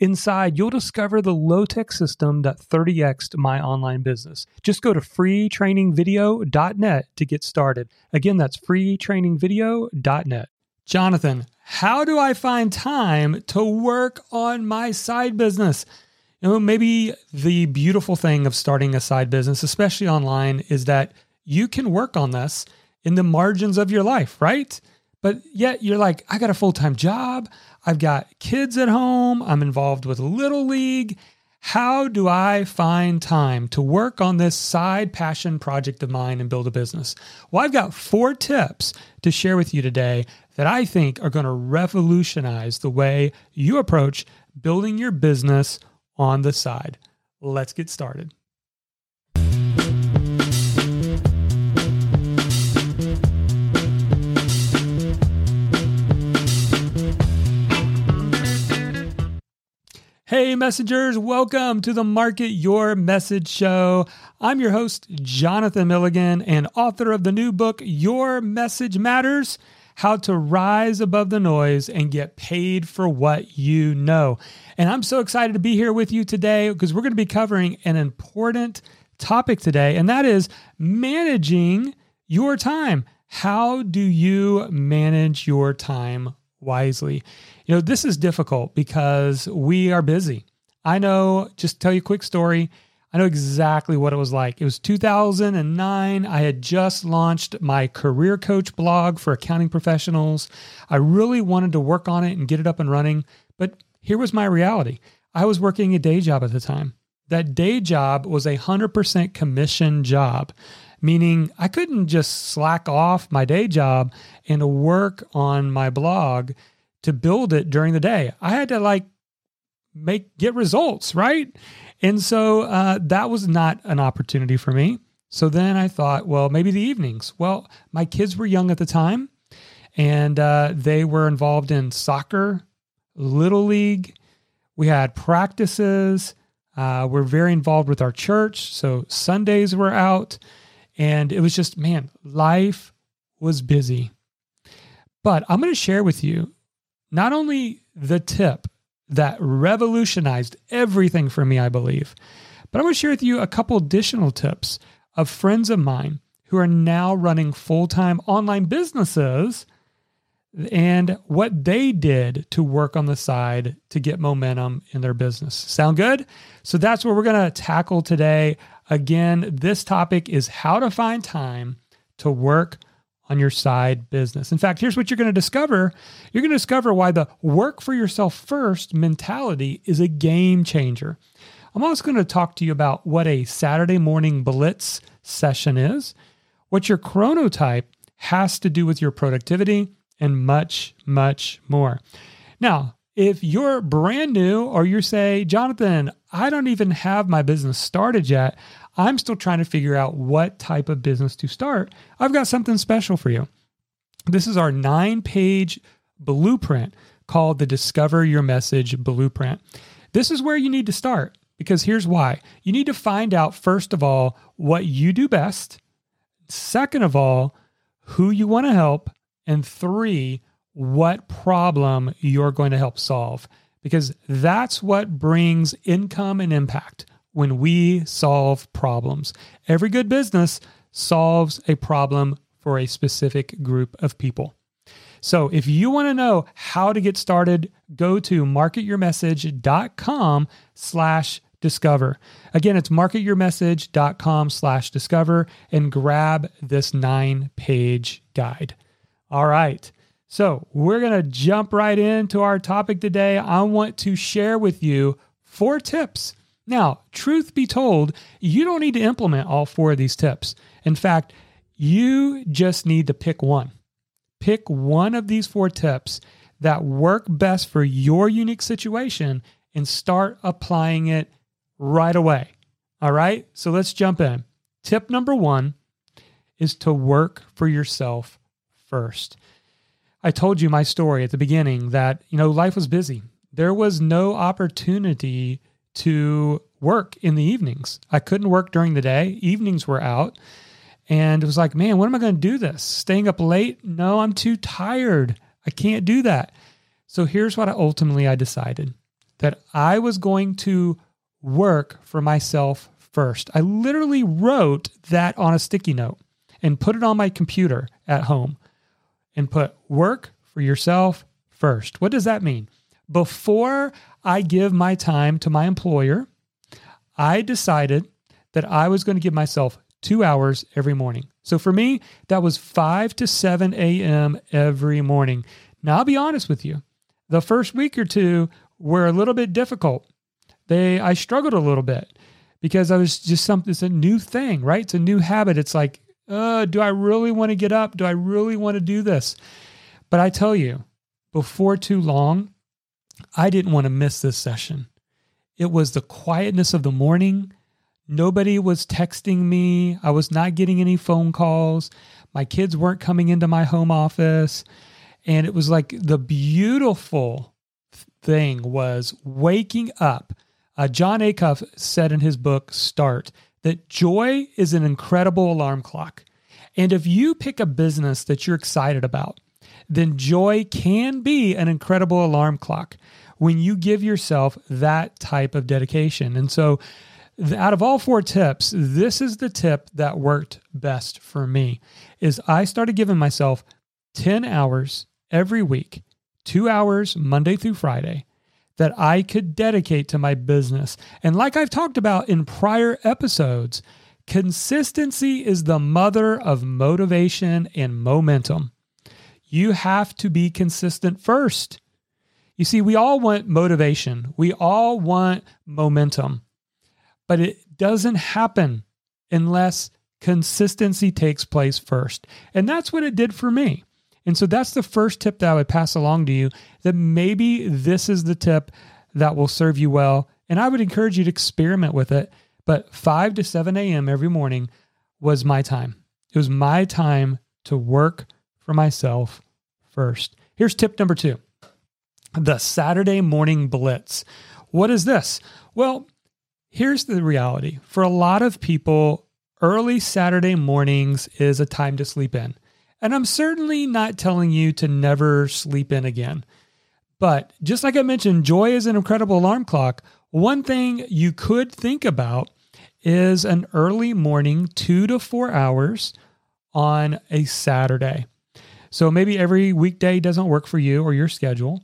Inside, you'll discover the low tech system that 30xed my online business. Just go to freetrainingvideo.net to get started. Again, that's freetrainingvideo.net. Jonathan, how do I find time to work on my side business? You know, maybe the beautiful thing of starting a side business, especially online, is that you can work on this in the margins of your life, right? But yet you're like, I got a full time job. I've got kids at home. I'm involved with Little League. How do I find time to work on this side passion project of mine and build a business? Well, I've got four tips to share with you today that I think are going to revolutionize the way you approach building your business on the side. Let's get started. Hey, messengers, welcome to the Market Your Message Show. I'm your host, Jonathan Milligan, and author of the new book, Your Message Matters How to Rise Above the Noise and Get Paid for What You Know. And I'm so excited to be here with you today because we're going to be covering an important topic today, and that is managing your time. How do you manage your time wisely? You know, this is difficult because we are busy. I know, just tell you a quick story. I know exactly what it was like. It was 2009. I had just launched my career coach blog for accounting professionals. I really wanted to work on it and get it up and running. But here was my reality I was working a day job at the time. That day job was a 100% commission job, meaning I couldn't just slack off my day job and work on my blog to build it during the day. I had to like make get results, right? And so uh, that was not an opportunity for me. So then I thought, well, maybe the evenings. Well, my kids were young at the time, and uh, they were involved in soccer, little league. We had practices. Uh, we're very involved with our church, so Sundays were out, and it was just man, life was busy. But I'm going to share with you not only the tip that revolutionized everything for me, I believe, but I want to share with you a couple additional tips of friends of mine who are now running full time online businesses and what they did to work on the side to get momentum in their business. Sound good? So that's what we're going to tackle today. Again, this topic is how to find time to work on your side business. In fact, here's what you're going to discover you're going to discover why the work for yourself first mentality is a game changer. I'm also going to talk to you about what a Saturday morning blitz session is, what your chronotype has to do with your productivity, and much, much more. Now, if you're brand new or you say, Jonathan, I don't even have my business started yet, I'm still trying to figure out what type of business to start. I've got something special for you. This is our nine page blueprint called the Discover Your Message Blueprint. This is where you need to start because here's why. You need to find out, first of all, what you do best. Second of all, who you want to help. And three, what problem you're going to help solve because that's what brings income and impact when we solve problems. Every good business solves a problem for a specific group of people. So if you want to know how to get started, go to marketyourmessage.com slash discover. Again, it's marketyourmessage.com slash discover and grab this nine page guide. All right. So we're going to jump right into our topic today. I want to share with you four tips now, truth be told, you don't need to implement all four of these tips. In fact, you just need to pick one. Pick one of these four tips that work best for your unique situation and start applying it right away. All right. So let's jump in. Tip number one is to work for yourself first. I told you my story at the beginning that, you know, life was busy. There was no opportunity to work in the evenings. I couldn't work during the day. Evenings were out. And it was like, man, when am I going to do this? Staying up late? No, I'm too tired. I can't do that. So here's what I ultimately I decided that I was going to work for myself first. I literally wrote that on a sticky note and put it on my computer at home and put work for yourself first. What does that mean? Before I give my time to my employer, I decided that I was going to give myself two hours every morning. So for me, that was 5 to 7 a.m. every morning. Now, I'll be honest with you. The first week or two were a little bit difficult. They I struggled a little bit because I was just something it's a new thing, right? It's a new habit. It's like, uh, do I really want to get up? Do I really want to do this? But I tell you, before too long, I didn't want to miss this session. It was the quietness of the morning. Nobody was texting me. I was not getting any phone calls. My kids weren't coming into my home office. And it was like the beautiful thing was waking up. Uh, Jon Acuff said in his book, Start, that joy is an incredible alarm clock. And if you pick a business that you're excited about, then joy can be an incredible alarm clock when you give yourself that type of dedication. And so, out of all four tips, this is the tip that worked best for me is I started giving myself 10 hours every week, 2 hours Monday through Friday that I could dedicate to my business. And like I've talked about in prior episodes, consistency is the mother of motivation and momentum. You have to be consistent first. You see, we all want motivation, we all want momentum, but it doesn't happen unless consistency takes place first. And that's what it did for me. And so that's the first tip that I would pass along to you that maybe this is the tip that will serve you well. And I would encourage you to experiment with it. But 5 to 7 a.m. every morning was my time. It was my time to work for myself first. Here's tip number two the Saturday morning blitz. What is this? Well, here's the reality for a lot of people, early Saturday mornings is a time to sleep in. And I'm certainly not telling you to never sleep in again. But just like I mentioned, joy is an incredible alarm clock. One thing you could think about is an early morning, two to four hours on a Saturday. So maybe every weekday doesn't work for you or your schedule,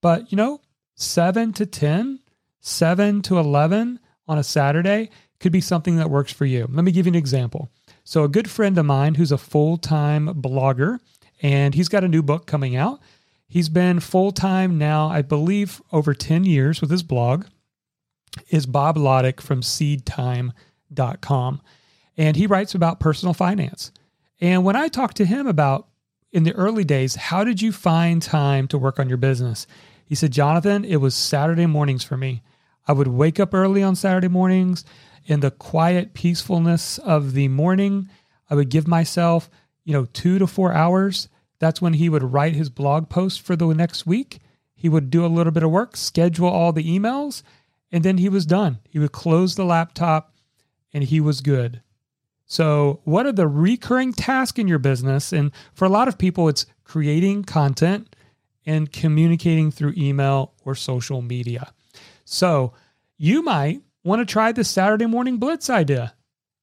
but you know, seven to 10, seven to 11 on a Saturday could be something that works for you. Let me give you an example. So, a good friend of mine who's a full time blogger, and he's got a new book coming out. He's been full time now, I believe, over 10 years with his blog, is Bob Lotich from seedtime.com. And he writes about personal finance. And when I talked to him about in the early days, how did you find time to work on your business? He said, Jonathan, it was Saturday mornings for me. I would wake up early on Saturday mornings in the quiet peacefulness of the morning. I would give myself, you know, two to four hours. That's when he would write his blog post for the next week. He would do a little bit of work, schedule all the emails, and then he was done. He would close the laptop and he was good. So, what are the recurring tasks in your business? And for a lot of people, it's creating content and communicating through email or social media. So, you might want to try the Saturday morning blitz idea.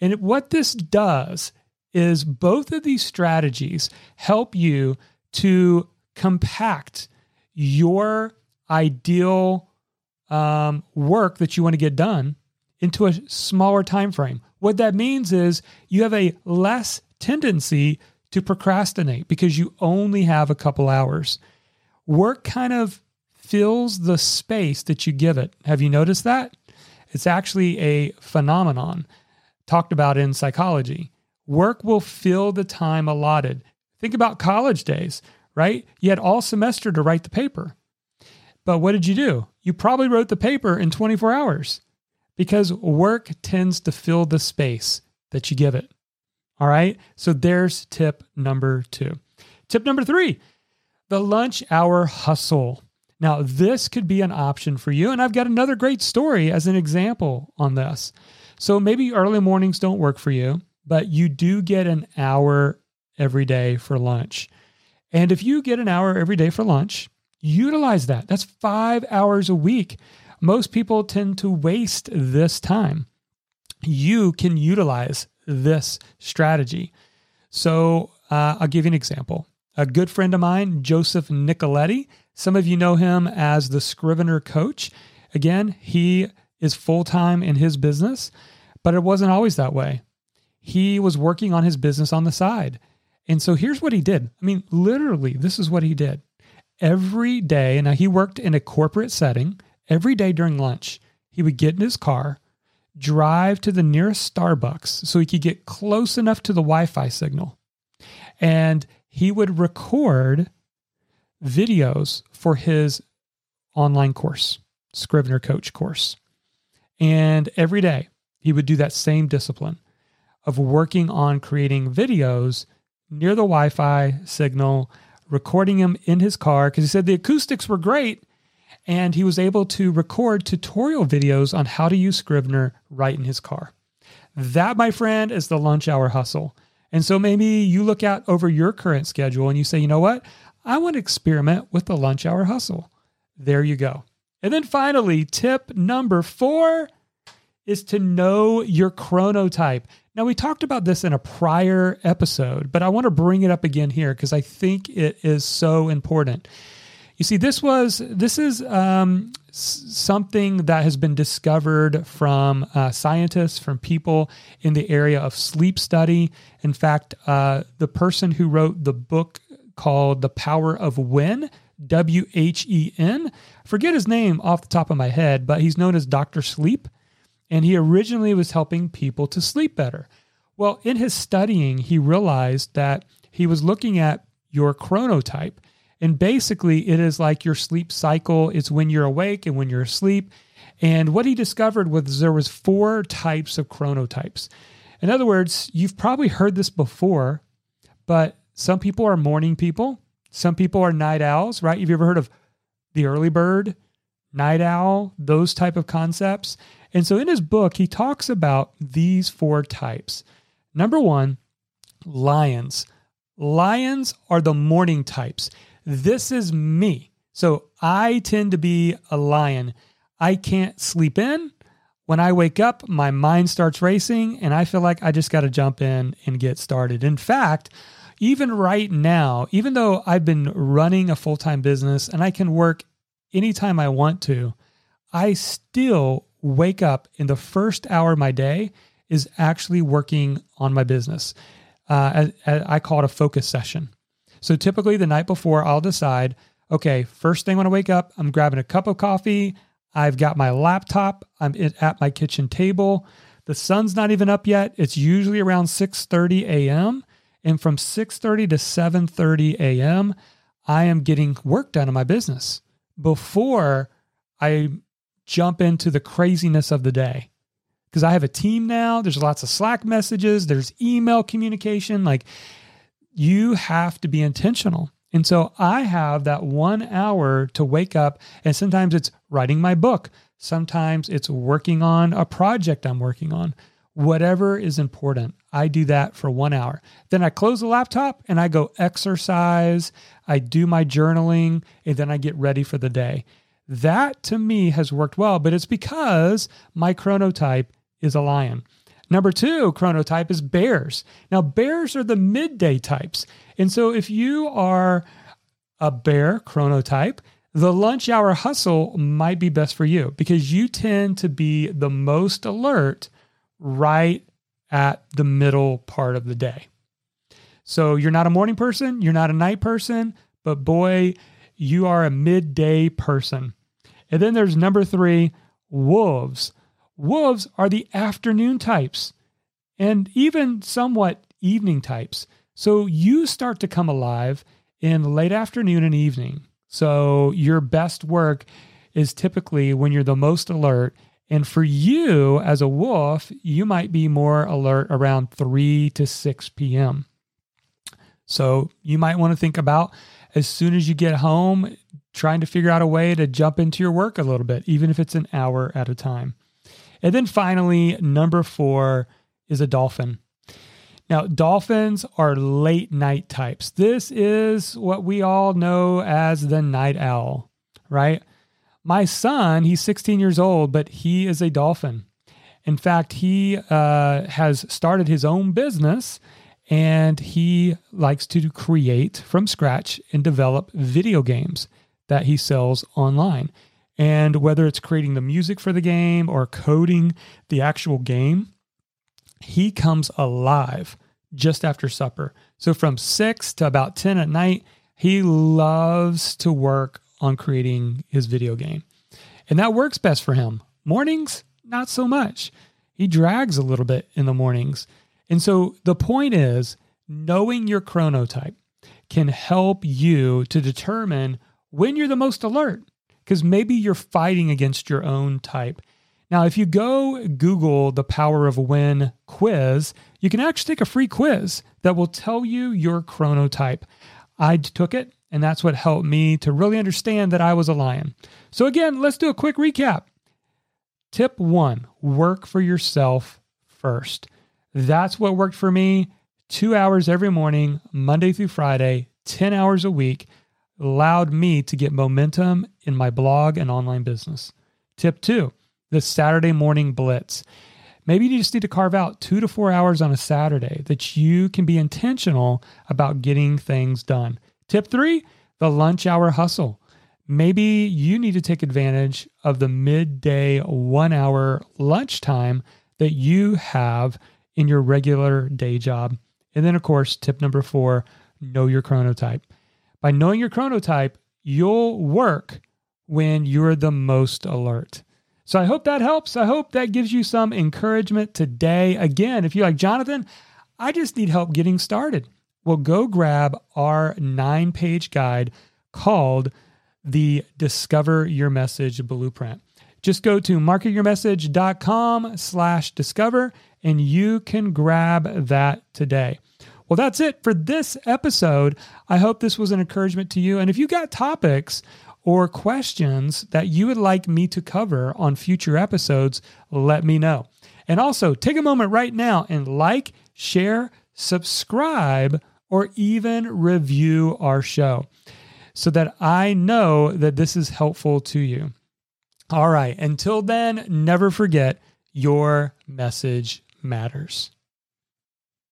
And what this does is both of these strategies help you to compact your ideal um, work that you want to get done into a smaller time frame. What that means is you have a less tendency to procrastinate because you only have a couple hours. Work kind of fills the space that you give it. Have you noticed that? It's actually a phenomenon talked about in psychology. Work will fill the time allotted. Think about college days, right? You had all semester to write the paper. But what did you do? You probably wrote the paper in 24 hours because work tends to fill the space that you give it. All right. So there's tip number two. Tip number three the lunch hour hustle. Now, this could be an option for you. And I've got another great story as an example on this. So maybe early mornings don't work for you, but you do get an hour every day for lunch. And if you get an hour every day for lunch, utilize that. That's five hours a week. Most people tend to waste this time. You can utilize this strategy. So uh, I'll give you an example. A good friend of mine, Joseph Nicoletti, some of you know him as the Scrivener coach. Again, he is full time in his business, but it wasn't always that way. He was working on his business on the side. And so here's what he did. I mean, literally, this is what he did. Every day, and now he worked in a corporate setting, every day during lunch, he would get in his car, drive to the nearest Starbucks so he could get close enough to the Wi Fi signal. And he would record videos for his online course, Scrivener Coach course. And every day he would do that same discipline of working on creating videos near the Wi Fi signal, recording them in his car because he said the acoustics were great. And he was able to record tutorial videos on how to use Scrivener right in his car. That, my friend, is the lunch hour hustle. And so maybe you look out over your current schedule and you say, you know what? I want to experiment with the lunch hour hustle. There you go. And then finally, tip number four is to know your chronotype. Now, we talked about this in a prior episode, but I want to bring it up again here because I think it is so important. You see, this was this is um, something that has been discovered from uh, scientists, from people in the area of sleep study. In fact, uh, the person who wrote the book called The Power of When, W H E N. Forget his name off the top of my head, but he's known as Dr. Sleep. And he originally was helping people to sleep better. Well, in his studying, he realized that he was looking at your chronotype. And basically, it is like your sleep cycle. It's when you're awake and when you're asleep. And what he discovered was there was four types of chronotypes. In other words, you've probably heard this before, but some people are morning people. Some people are night owls, right? Have you ever heard of the early bird, night owl, those type of concepts? And so in his book, he talks about these four types. Number one, lions. Lions are the morning types. This is me. So I tend to be a lion. I can't sleep in. When I wake up, my mind starts racing and I feel like I just got to jump in and get started. In fact, even right now, even though I've been running a full time business and I can work anytime I want to, I still wake up in the first hour of my day is actually working on my business. Uh, I call it a focus session. So typically the night before, I'll decide, okay, first thing when I wake up, I'm grabbing a cup of coffee. I've got my laptop. I'm at my kitchen table. The sun's not even up yet. It's usually around 6:30 a.m. And from 6:30 to 7:30 a.m., I am getting work done in my business before I jump into the craziness of the day. Because I have a team now, there's lots of Slack messages, there's email communication. Like you have to be intentional. And so I have that one hour to wake up, and sometimes it's writing my book, sometimes it's working on a project I'm working on whatever is important. I do that for one hour. Then I close the laptop and I go exercise. I do my journaling and then I get ready for the day. That to me has worked well, but it's because my chronotype is a lion. Number two chronotype is bears. Now, bears are the midday types. And so if you are a bear chronotype, the lunch hour hustle might be best for you because you tend to be the most alert right at the middle part of the day. So you're not a morning person, you're not a night person, but boy, you are a midday person. And then there's number three, wolves. Wolves are the afternoon types and even somewhat evening types. So you start to come alive in late afternoon and evening. So your best work is typically when you're the most alert. And for you as a wolf, you might be more alert around 3 to 6 p.m. So you might want to think about as soon as you get home, trying to figure out a way to jump into your work a little bit, even if it's an hour at a time. And then finally, number four is a dolphin. Now, dolphins are late night types. This is what we all know as the night owl, right? My son, he's 16 years old, but he is a dolphin. In fact, he uh, has started his own business and he likes to create from scratch and develop video games that he sells online. And whether it's creating the music for the game or coding the actual game, he comes alive just after supper. So from 6 to about 10 at night, he loves to work on creating his video game. And that works best for him. Mornings, not so much. He drags a little bit in the mornings. And so the point is, knowing your chronotype can help you to determine when you're the most alert, because maybe you're fighting against your own type. Now, if you go Google the Power of When quiz, you can actually take a free quiz that will tell you your chronotype. I took it, and that's what helped me to really understand that I was a lion. So, again, let's do a quick recap. Tip one work for yourself first. That's what worked for me. Two hours every morning, Monday through Friday, 10 hours a week, allowed me to get momentum in my blog and online business. Tip two the Saturday morning blitz. Maybe you just need to carve out two to four hours on a Saturday that you can be intentional about getting things done. Tip three the lunch hour hustle. Maybe you need to take advantage of the midday one hour lunchtime that you have in your regular day job. And then, of course, tip number four know your chronotype. By knowing your chronotype, you'll work when you're the most alert. So I hope that helps. I hope that gives you some encouragement today. Again, if you're like, Jonathan, I just need help getting started. Well, go grab our nine page guide called the Discover Your Message Blueprint. Just go to marketyourmessage.com slash discover and you can grab that today. Well, that's it for this episode. I hope this was an encouragement to you. And if you got topics or questions that you would like me to cover on future episodes, let me know. And also take a moment right now and like, share, subscribe, or even review our show so that I know that this is helpful to you. All right, until then, never forget your message matters.